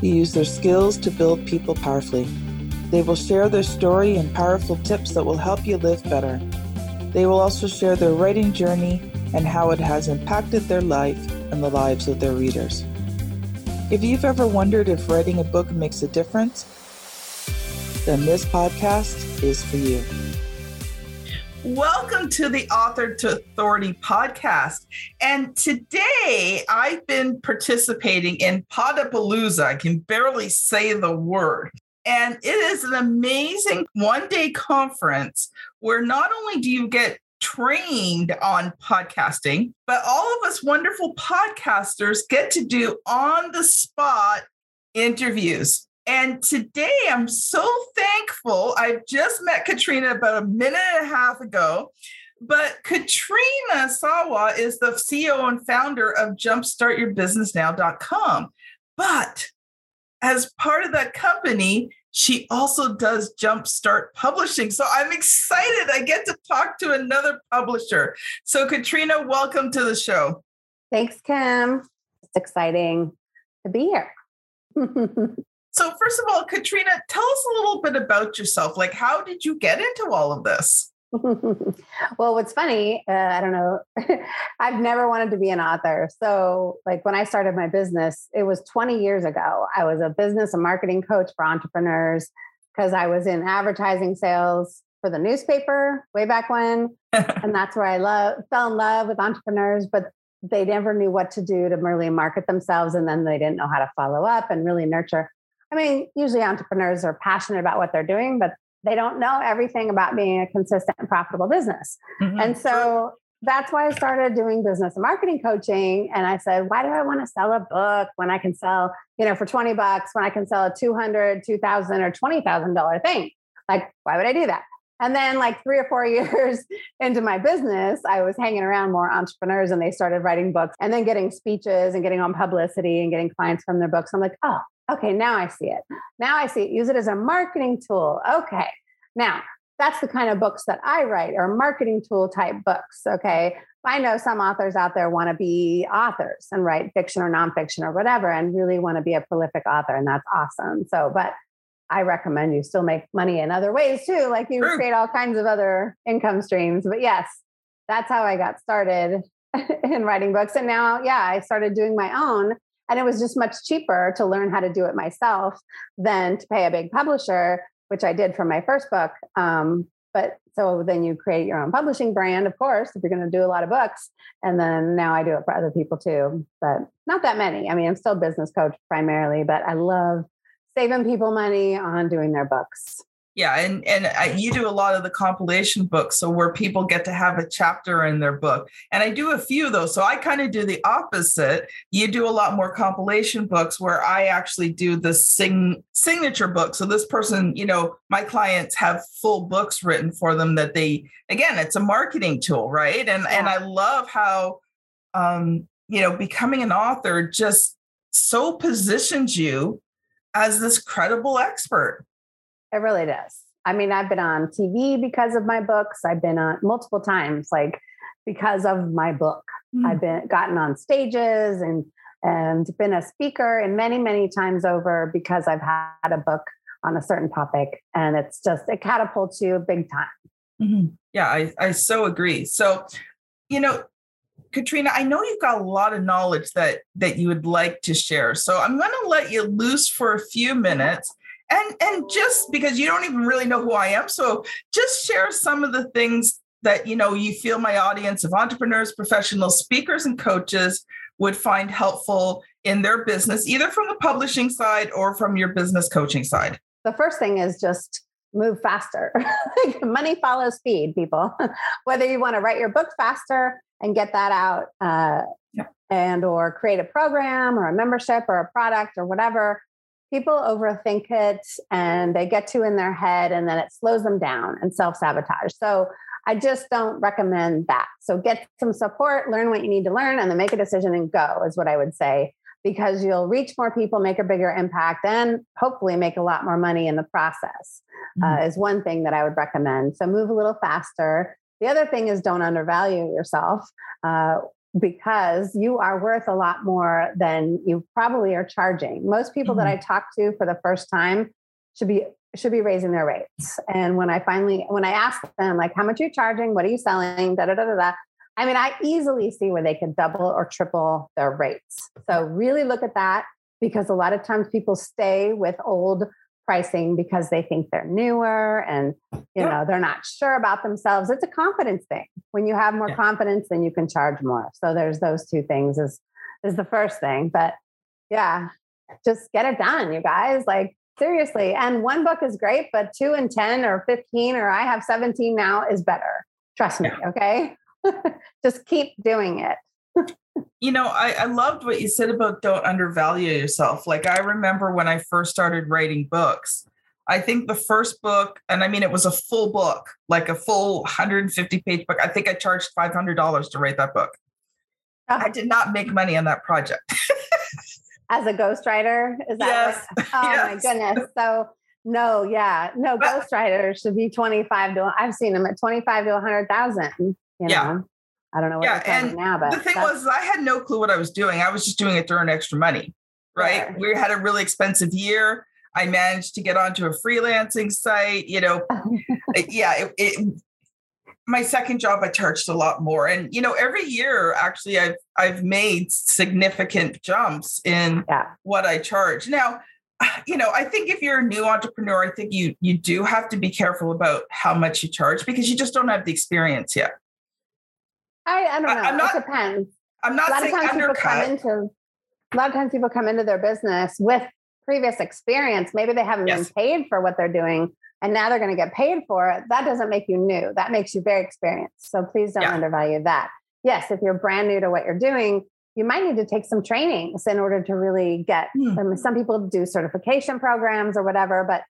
who use their skills to build people powerfully. They will share their story and powerful tips that will help you live better. They will also share their writing journey and how it has impacted their life and the lives of their readers. If you've ever wondered if writing a book makes a difference, then this podcast is for you. Welcome to the Author to Authority podcast. And today I've been participating in Podapalooza. I can barely say the word. And it is an amazing one day conference where not only do you get trained on podcasting, but all of us wonderful podcasters get to do on the spot interviews. And today I'm so thankful. I just met Katrina about a minute and a half ago. But Katrina Sawa is the CEO and founder of jumpstartyourbusinessnow.com. But as part of that company, she also does Jumpstart Publishing. So I'm excited. I get to talk to another publisher. So, Katrina, welcome to the show. Thanks, Kim. It's exciting to be here. So, first of all, Katrina, tell us a little bit about yourself. Like, how did you get into all of this? well, what's funny, uh, I don't know, I've never wanted to be an author. So, like, when I started my business, it was 20 years ago. I was a business and marketing coach for entrepreneurs because I was in advertising sales for the newspaper way back when. and that's where I love, fell in love with entrepreneurs, but they never knew what to do to really market themselves. And then they didn't know how to follow up and really nurture. I mean, usually entrepreneurs are passionate about what they're doing, but they don't know everything about being a consistent and profitable business. Mm-hmm. And so that's why I started doing business and marketing coaching. And I said, why do I want to sell a book when I can sell, you know, for 20 bucks, when I can sell a 200, 2000 or $20,000 thing? Like, why would I do that? And then, like three or four years into my business, I was hanging around more entrepreneurs and they started writing books and then getting speeches and getting on publicity and getting clients from their books. I'm like, oh, Okay, now I see it. Now I see it. Use it as a marketing tool. Okay. Now, that's the kind of books that I write or marketing tool type books. Okay. I know some authors out there want to be authors and write fiction or nonfiction or whatever and really want to be a prolific author. And that's awesome. So, but I recommend you still make money in other ways too. Like you True. create all kinds of other income streams. But yes, that's how I got started in writing books. And now, yeah, I started doing my own and it was just much cheaper to learn how to do it myself than to pay a big publisher, which I did for my first book. Um, but so then you create your own publishing brand, of course, if you're going to do a lot of books. And then now I do it for other people too, but not that many. I mean, I'm still business coach primarily, but I love saving people money on doing their books. Yeah, and and I, you do a lot of the compilation books, so where people get to have a chapter in their book, and I do a few of those. So I kind of do the opposite. You do a lot more compilation books, where I actually do the sing signature book. So this person, you know, my clients have full books written for them that they again, it's a marketing tool, right? And yeah. and I love how, um, you know, becoming an author just so positions you as this credible expert it really does. I mean, I've been on TV because of my books. I've been on multiple times, like because of my book. Mm. I've been gotten on stages and and been a speaker and many, many times over because I've had a book on a certain topic. And it's just it catapults you big time. Mm-hmm. Yeah, I, I so agree. So, you know, Katrina, I know you've got a lot of knowledge that that you would like to share. So I'm going to let you loose for a few minutes and and just because you don't even really know who I am, so just share some of the things that you know you feel my audience of entrepreneurs, professional speakers, and coaches would find helpful in their business, either from the publishing side or from your business coaching side. The first thing is just move faster. Money follows speed, people. Whether you want to write your book faster and get that out, uh, yeah. and or create a program or a membership or a product or whatever people overthink it and they get too in their head and then it slows them down and self sabotage. So I just don't recommend that. So get some support, learn what you need to learn, and then make a decision and go, is what I would say, because you'll reach more people, make a bigger impact, and hopefully make a lot more money in the process, uh, mm-hmm. uh, is one thing that I would recommend. So move a little faster. The other thing is don't undervalue yourself. Uh, because you are worth a lot more than you probably are charging. Most people mm-hmm. that I talk to for the first time should be should be raising their rates. And when I finally when I ask them like how much are you charging, what are you selling, da da da da da. I mean, I easily see where they could double or triple their rates. So really look at that because a lot of times people stay with old pricing because they think they're newer and you know they're not sure about themselves. It's a confidence thing. When you have more yeah. confidence then you can charge more. So there's those two things is is the first thing. But yeah just get it done you guys. Like seriously. And one book is great but two and 10 or 15 or i have 17 now is better. Trust me yeah. okay? Just keep doing it you know, I, I loved what you said about don't undervalue yourself. Like I remember when I first started writing books, I think the first book, and I mean it was a full book, like a full 150 page book. I think I charged $500 to write that book. I ah. did not make money on that project. As a ghostwriter, is that? Yes. What, oh yes. my goodness! So no, yeah, no. Ghostwriters should be twenty five to. I've seen them at twenty five to a hundred thousand. You know? Yeah. I don't know what yeah, and now, but the thing was, I had no clue what I was doing. I was just doing it to earn extra money, right? We had a really expensive year. I managed to get onto a freelancing site. You know, yeah, it, it, my second job, I charged a lot more, and you know, every year actually, I've I've made significant jumps in yeah. what I charge now. You know, I think if you're a new entrepreneur, I think you you do have to be careful about how much you charge because you just don't have the experience yet. I, I don't know. I'm not, it depends. I'm not a lot of times undercut. people come into a lot of times people come into their business with previous experience. Maybe they haven't yes. been paid for what they're doing and now they're going to get paid for it. That doesn't make you new. That makes you very experienced. So please don't yeah. undervalue that. Yes, if you're brand new to what you're doing, you might need to take some trainings in order to really get mm. um, some people do certification programs or whatever, but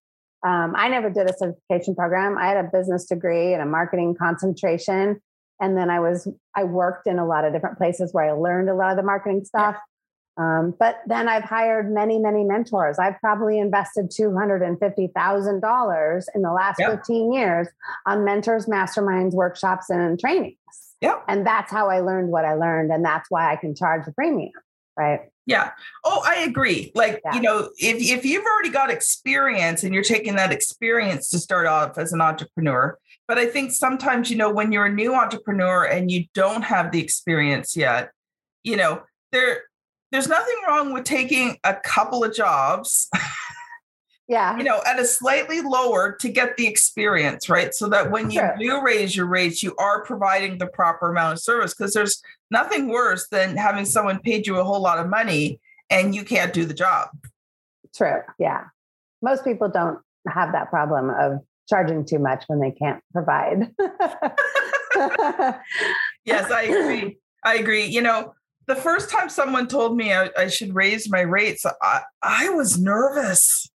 um, I never did a certification program. I had a business degree and a marketing concentration and then i was i worked in a lot of different places where i learned a lot of the marketing stuff. Um, but then i've hired many many mentors. I've probably invested $250000 in the last yep. 15 years on mentors masterminds workshops and trainings. Yeah. And that's how i learned what i learned and that's why i can charge a premium right yeah. Oh, I agree. Like, yeah. you know, if, if you've already got experience and you're taking that experience to start off as an entrepreneur, but I think sometimes, you know, when you're a new entrepreneur and you don't have the experience yet, you know, there there's nothing wrong with taking a couple of jobs. yeah. You know, at a slightly lower to get the experience, right? So that when you do raise your rates, you are providing the proper amount of service because there's nothing worse than having someone paid you a whole lot of money and you can't do the job. True. Yeah. Most people don't have that problem of charging too much when they can't provide. yes, I agree. I agree. You know, the first time someone told me I, I should raise my rates, I, I was nervous.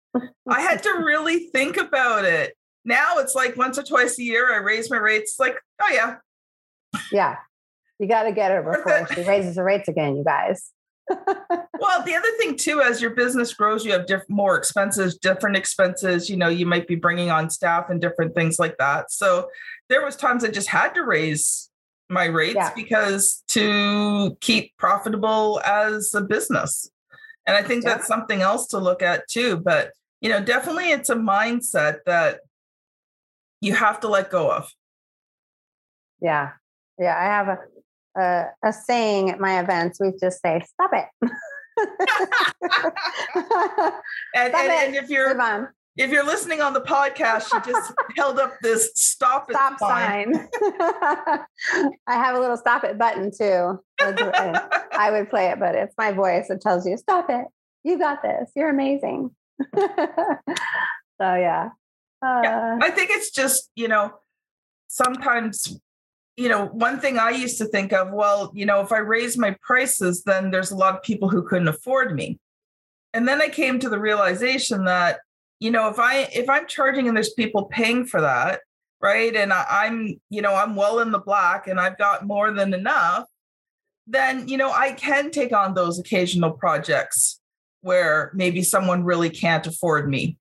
I had to really think about it. Now it's like once or twice a year I raise my rates. Like, oh yeah. Yeah. You got to get her before she raises the rates again, you guys well, the other thing too, as your business grows, you have diff- more expenses, different expenses. You know, you might be bringing on staff and different things like that. So there was times I just had to raise my rates yeah. because to keep profitable as a business. And I think yeah. that's something else to look at too. But you know, definitely it's a mindset that you have to let go of. Yeah. Yeah. I have a a, a saying at my events. We just say, "Stop it." and, Stop and, it. and, if you're if you're listening on the podcast, she just held up this stop it stop sign. sign. I have a little stop it button too. I would play it, but it's my voice that tells you, "Stop it! You got this. You're amazing." so yeah. Uh, yeah, I think it's just you know sometimes you know, one thing I used to think of, well, you know, if I raise my prices, then there's a lot of people who couldn't afford me. and then I came to the realization that, you know, if I if I'm charging and there's people paying for that, right? And I, I'm, you know, I'm well in the black and I've got more than enough, then you know I can take on those occasional projects where maybe someone really can't afford me.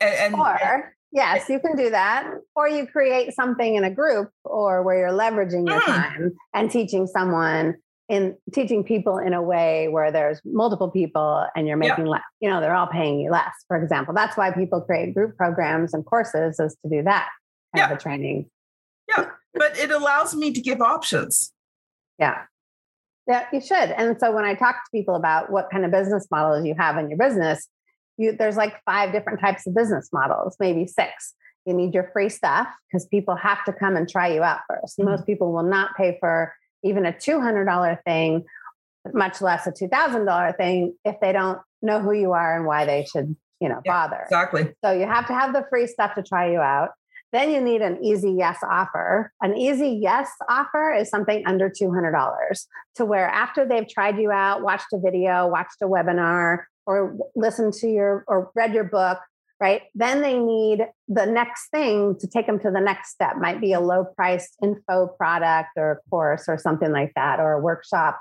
And, and or yes, you can do that. Or you create something in a group or where you're leveraging your mm. time and teaching someone in teaching people in a way where there's multiple people and you're making less, you know, they're all paying you less, for example. That's why people create group programs and courses is to do that kind yeah. of a training. Yeah. But it allows me to give options. Yeah. Yeah, you should. And so when I talk to people about what kind of business models you have in your business, you there's like five different types of business models, maybe six. You need your free stuff because people have to come and try you out 1st mm-hmm. Most people will not pay for even a $200 thing, much less a $2,000 thing if they don't know who you are and why they should, you know, yeah, bother. Exactly. So you have to have the free stuff to try you out. Then you need an easy yes offer. An easy yes offer is something under $200 to where after they've tried you out, watched a video, watched a webinar, or listened to your or read your book, right? Then they need the next thing to take them to the next step. Might be a low priced info product or a course or something like that, or a workshop.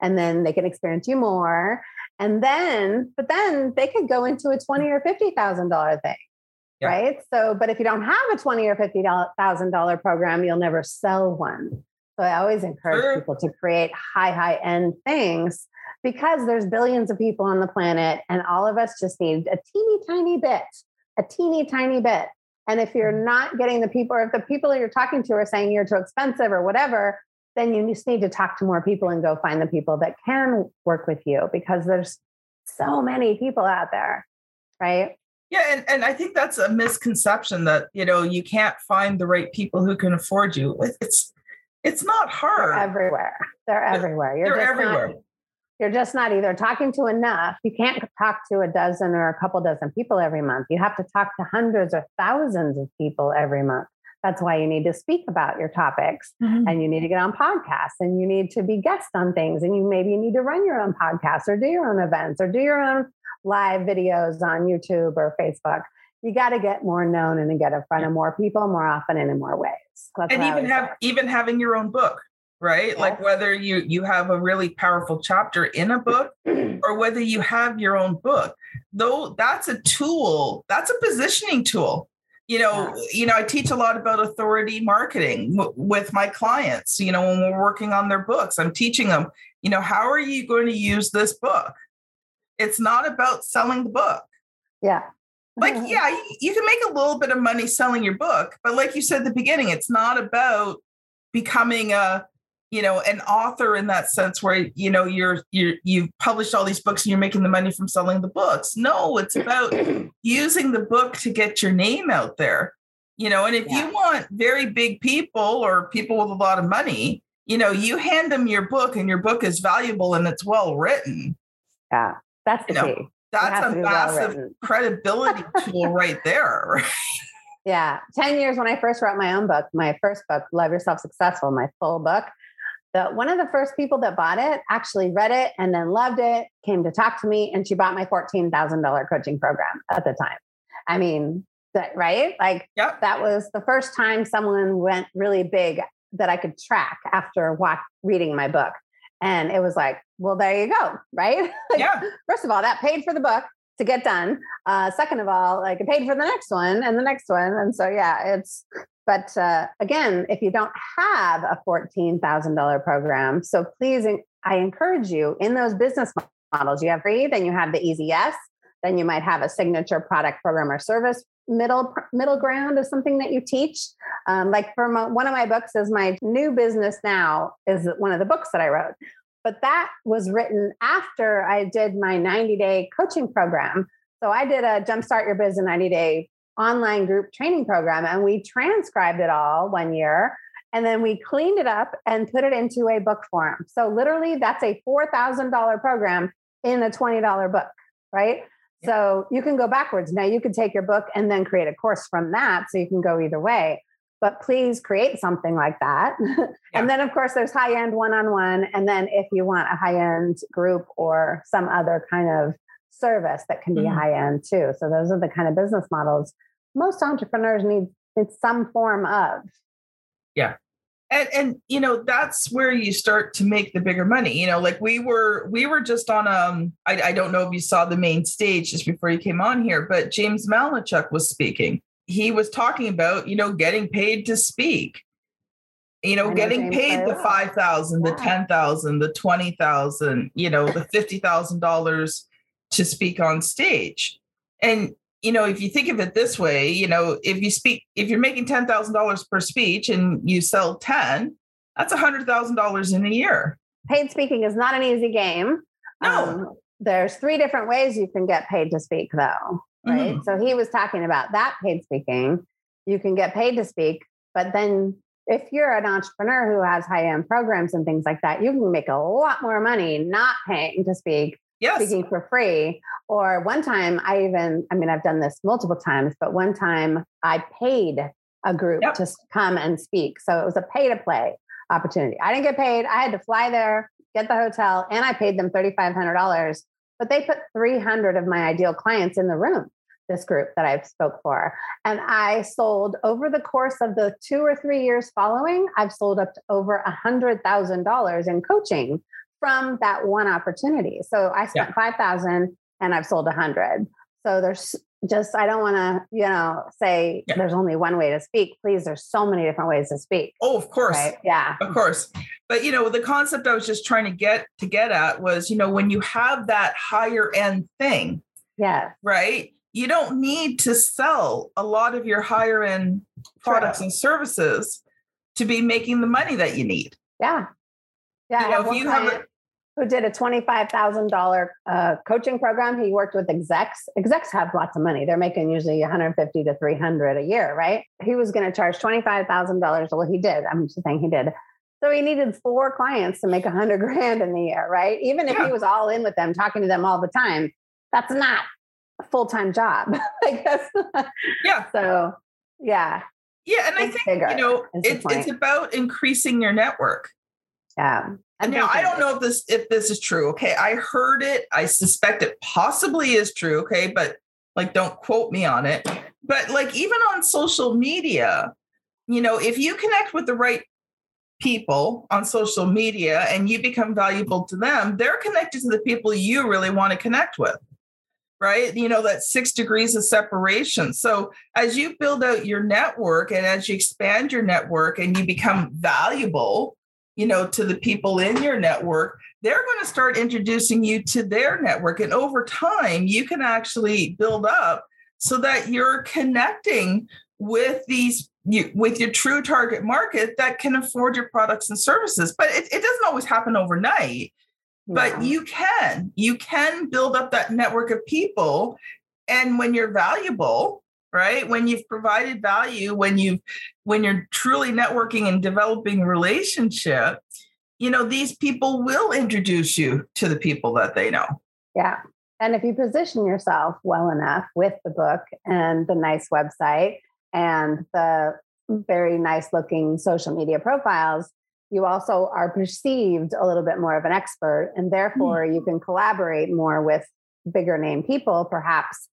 And then they can experience you more. And then, but then they could go into a twenty or fifty thousand dollar thing yeah. right? So, but if you don't have a twenty or fifty thousand dollar program, you'll never sell one. So I always encourage sure. people to create high, high end things because there's billions of people on the planet, and all of us just need a teeny tiny bit, a teeny tiny bit. And if you're mm-hmm. not getting the people, or if the people you're talking to are saying you're too expensive or whatever, then you just need to talk to more people and go find the people that can work with you because there's so many people out there, right? Yeah, and, and I think that's a misconception that you know you can't find the right people who can afford you. It's it's not hard. They're everywhere. They're everywhere. You're They're everywhere. Not, you're just not either talking to enough. You can't talk to a dozen or a couple dozen people every month. You have to talk to hundreds or thousands of people every month. That's why you need to speak about your topics mm-hmm. and you need to get on podcasts and you need to be guest on things and you maybe you need to run your own podcast or do your own events or do your own live videos on YouTube or Facebook. You got to get more known and get in front of more people more often and in more ways. That's and even have say. even having your own book, right? Yes. Like whether you you have a really powerful chapter in a book or whether you have your own book. Though that's a tool, that's a positioning tool you know you know i teach a lot about authority marketing w- with my clients you know when we're working on their books i'm teaching them you know how are you going to use this book it's not about selling the book. Yeah. Like, mm-hmm. yeah, you, you can make a little bit of money selling your book, but like you said at the beginning, it's not about becoming a you know an author in that sense where you know you're you're you've published all these books and you're making the money from selling the books no it's about using the book to get your name out there you know and if yeah. you want very big people or people with a lot of money you know you hand them your book and your book is valuable and it's well written yeah that's the you know, key. That's a massive well credibility tool right there. Right? Yeah. 10 years when I first wrote my own book, my first book, Love Yourself Successful, my full book. The, one of the first people that bought it actually read it and then loved it, came to talk to me, and she bought my $14,000 coaching program at the time. I mean, that, right? Like yep. that was the first time someone went really big that I could track after watch, reading my book. And it was like, well, there you go, right? Yeah. First of all, that paid for the book to get done. Uh, second of all, like it paid for the next one and the next one. And so, yeah, it's, but uh, again, if you don't have a $14,000 program, so please, I encourage you in those business models, you have free, then you have the easy yes, then you might have a signature product program or service middle middle ground of something that you teach. Um, like for my, one of my books is my new business now is one of the books that i wrote. But that was written after i did my 90 day coaching program. So i did a jumpstart your business 90 day online group training program and we transcribed it all one year and then we cleaned it up and put it into a book form. So literally that's a $4000 program in a $20 book right so you can go backwards. Now you could take your book and then create a course from that. So you can go either way. But please create something like that. Yeah. and then, of course, there's high end one on one. And then if you want a high end group or some other kind of service that can be Mhm. high end too. So those are the kind of business models most entrepreneurs need need some form of. And and you know that's where you start to make the bigger money you know like we were we were just on um i, I don't know if you saw the main stage just before you came on here but James Malinchak was speaking. He was talking about you know getting paid to speak. You know know getting paid the well. 5000 the 10000 the 20000 you know the $50000 to speak on stage. And you know if you think of it this way you know if you speak if you're making $10000 per speech and you sell 10 that's a $100000 in a year Paid speaking is not an easy game. No. Um, there's three different ways you can get paid to speak, though. Right. Mhm. So he was talking about that paid speaking. You can get paid to speak, but then if you're an entrepreneur who has high end programs and things like that, you can make a lot more money not paying to speak yes speaking for free. Or one time, I even, I mean, I've done this multiple times, but one time I paid a group Yep. to come and speak. So it was a pay to play opportunity. I didn't get paid. I had to fly there, get the hotel, and I paid them $3,500. But they put 300 of my ideal clients in the room, this group that I've spoke for. And I sold over the course of the two or three years following, I've sold up to over $100,000 in coaching from that one opportunity. So I spent 5,000 and I've sold 100. So there's just I don't want to, you know, say Yeah. there's only one way to speak. Please, there's so many different ways to speak. oh of course Right? Yeah. of course but you know the concept i was just trying to get to get at was you know when you have that higher end thing Yeah. right you don't need to sell a lot of your higher end products and services to be making the money that you need Yeah. Yeah. You know, have if you have a- who did a $25,000 uh, coaching program. He worked with execs. Execs have lots of money. They're making usually 150 to 300 a year, right? He was going to charge $25,000. Well, he did. I'm just saying he did. So he needed four clients to make 100 grand in the year, right? Even if Yeah. he was all in with them, talking to them all the time, that's not a full-time job. like that's not, yeah so yeah, yeah and i Think think bigger you know it's, it's about increasing your network yeah. And now I don't know if this if this is true. Okay, I heard it. I suspect it possibly is true. Okay, but like don't quote me on it. But like even on social media, you know, if you connect with the right people on social media and you become valuable to them, they're connected to the people you really want to connect with. Right. You know, that six degrees of separation. So as you build out your network and as you expand your network and you become valuable, you know to the people in your network they're going to start introducing you to their network. And over time you can actually build up so that you're connecting with these you, with your true target market that can afford your products and services. But it, it doesn't always happen overnight. But you can you can build up that network of people. And when you're valuable right when you've provided value when you've when you're truly networking and developing relationship you know these people will introduce you to the people that they know Yeah. And if you position yourself well enough with the book and the nice website and the very nice looking social media profiles, you also are perceived a little bit more of an expert. And therefore, hmm. you can collaborate more with bigger name people, perhaps,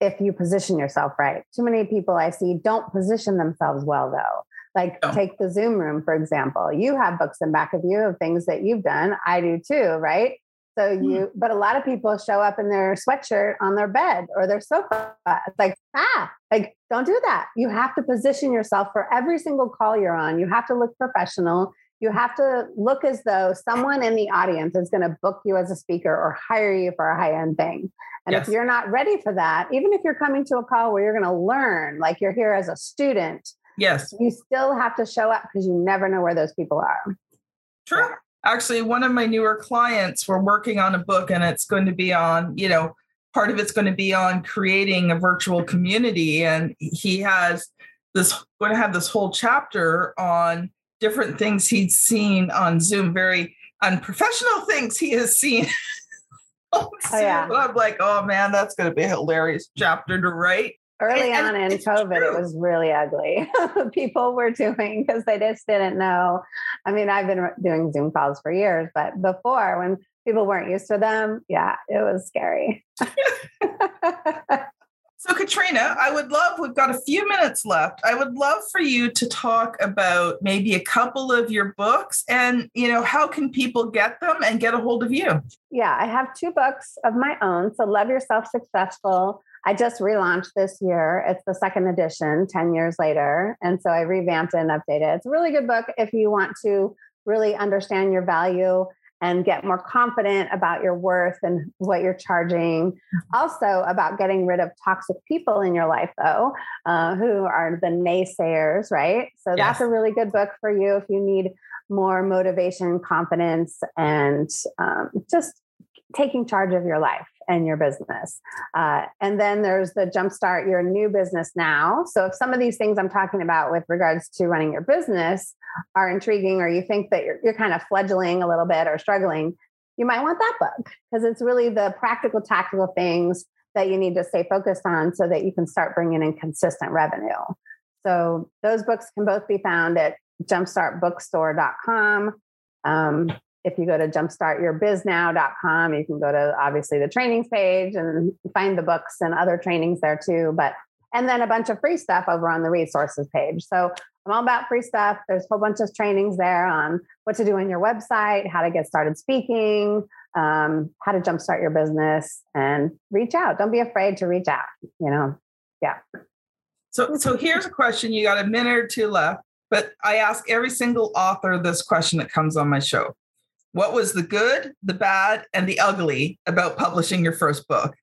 if you position yourself right. Too many people I see don't position themselves well, though. Like, No. take the Zoom room, for example. You have books in back of you of things that you've done. I do too, right? So you, but a lot of people show up in their sweatshirt on their bed or their sofa. It's like, ah, like, don't do that. You have to position yourself for every single call you're on. You have to look professional. You have to look as though someone in the audience is going to book you as a speaker or hire you for a high end thing. And Yes. if you're not ready for that, even if you're coming to a call where you're going to learn, like you're here as a student, yes you still have to show up because you never know where those people are. True. Actually, one of my newer clients, we're working on a book and it's going to be on, you know, part of it's going to be on creating a virtual community. And he has this, going to have this whole chapter on different things he'd seen on Zoom, very unprofessional things he has seen. Oh, Zoom. yeah. I'm like, oh man, that's going to be a hilarious chapter to write. Early And- on and in COVID, true. it was really ugly. People were doing because they just didn't know. I mean, I've been doing Zoom calls for years, but before when people weren't used to them. Yeah, it was scary. So, Katrina, I would love, we've got a few minutes left. I would love for you to talk about maybe a couple of your books and, you know, how can people get them and get a hold of you? Yeah, I have two books of my own. So, Love Yourself Successful. I just relaunched this year. It's the second edition, 10 years later. And so I revamped it and updated it. It's a really good book if you want to really understand your value and get more confident about your worth and what you're charging. Also, about getting rid of toxic people in your life, though, uh, who are the naysayers, right? So, yes. that's a really good book for you if you need more motivation, confidence, and um, just taking charge of your life and your business. Uh, and then there's the jumpstart your new business now. So if some of these things I'm talking about with regards to running your business are intriguing, or you think that you're, you're kind of fledgling a little bit or struggling, you might want that book because it's really the practical, tactical things that you need to stay focused on so that you can start bringing in consistent revenue. So those books can both be found at jumpstartbookstore.com. Um, if you go to jumpstartyourbiznow.com, you can go to obviously the trainings page and find the books and other trainings there too. But and then a bunch of free stuff over on the resources page. So I'm all about free stuff. There's a whole bunch of trainings there on what to do on your website, how to get started speaking, um, how to jumpstart your business, and reach out. Don't be afraid to reach out. You know, yeah. So, so here's a question. You got a minute or two left, but I ask every single author this question that comes on my show. What was the good, the bad, and the ugly about publishing your first book?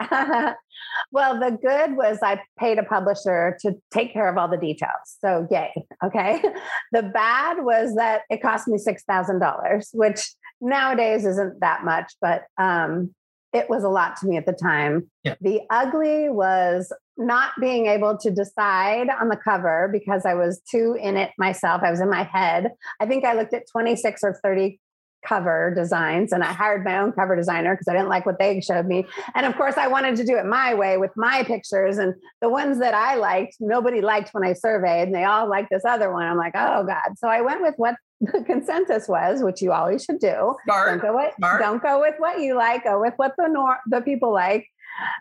well, the good was I paid a publisher to take care of all the details. So, yay. Okay. The bad was that it cost me $6,000, which nowadays isn't that much, but um, it was a lot to me at the time. Yeah. The ugly was not being able to decide on the cover because I was too in it myself. I was in my head. I think I looked at 26 or 30 cover designs and I hired my own cover designer because I didn't like what they showed me. And of course, I wanted to do it my way with my pictures. And the ones that I liked, nobody liked when I surveyed, and they all liked this other one. I'm like, oh God. So I went with what the consensus was, which you always should do. Smart. Don't go with, Smart. Don't go with what you like, go with what the nor- the people like.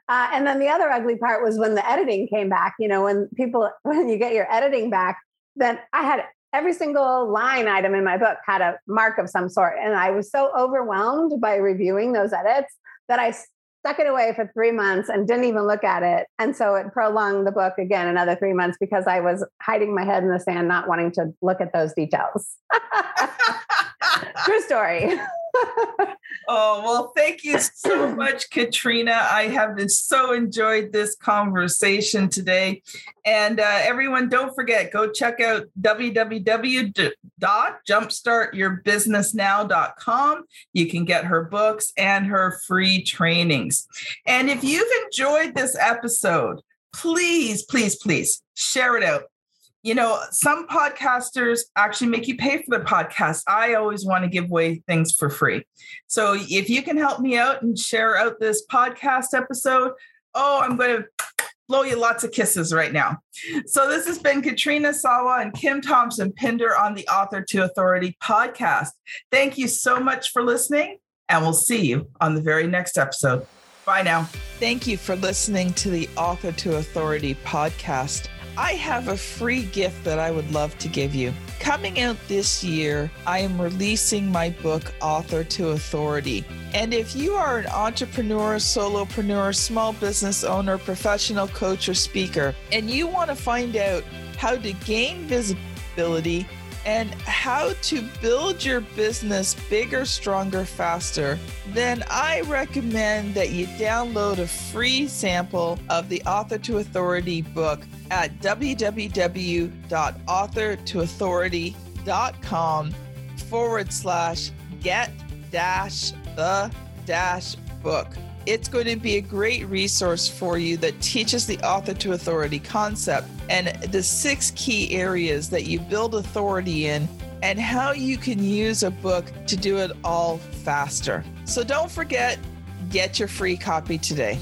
Uh, and then the other ugly part was when the editing came back. You know, when people, when you get your editing back, then I had every single line item in my book had a mark of some sort. And I was so overwhelmed by reviewing those edits that I stuck it away for three months and didn't even look at it. And so it prolonged the book again another three months because I was hiding my head in the sand, not wanting to look at those details. True story. oh, well, thank you so much, Katrina. I have been so enjoyed this conversation today. And uh, everyone, don't forget, go check out www.jumpstartyourbusinessnow.com. You can get her books and her free trainings. And if you've enjoyed this episode, please, please, please share it out you know, some podcasters actually make you pay for the podcast. I always want to give away things for free. So if you can help me out and share out this podcast episode, oh, I'm going to blow you lots of kisses right now. So this has been Katrina Sawa and Kim Thompson Pinder on the Author to Authority podcast. Thank you so much for listening, and we'll see you on the very next episode. Bye now. Thank you for listening to the Author to Authority podcast. I have a free gift that I would love to give you. Coming out this year, I am releasing my book, Author to Authority. And if you are an entrepreneur, solopreneur, small business owner, professional coach, or speaker, and you want to find out how to gain visibility and how to build your business bigger, stronger, faster, then I recommend that you download a free sample of the Author to Authority book at www.authortoauthority.com forward slash get dash the dash book. It's going to be a great resource for you that teaches the author to authority concept and the six key areas that you build authority in and how you can use a book to do it all faster. So don't forget, get your free copy today.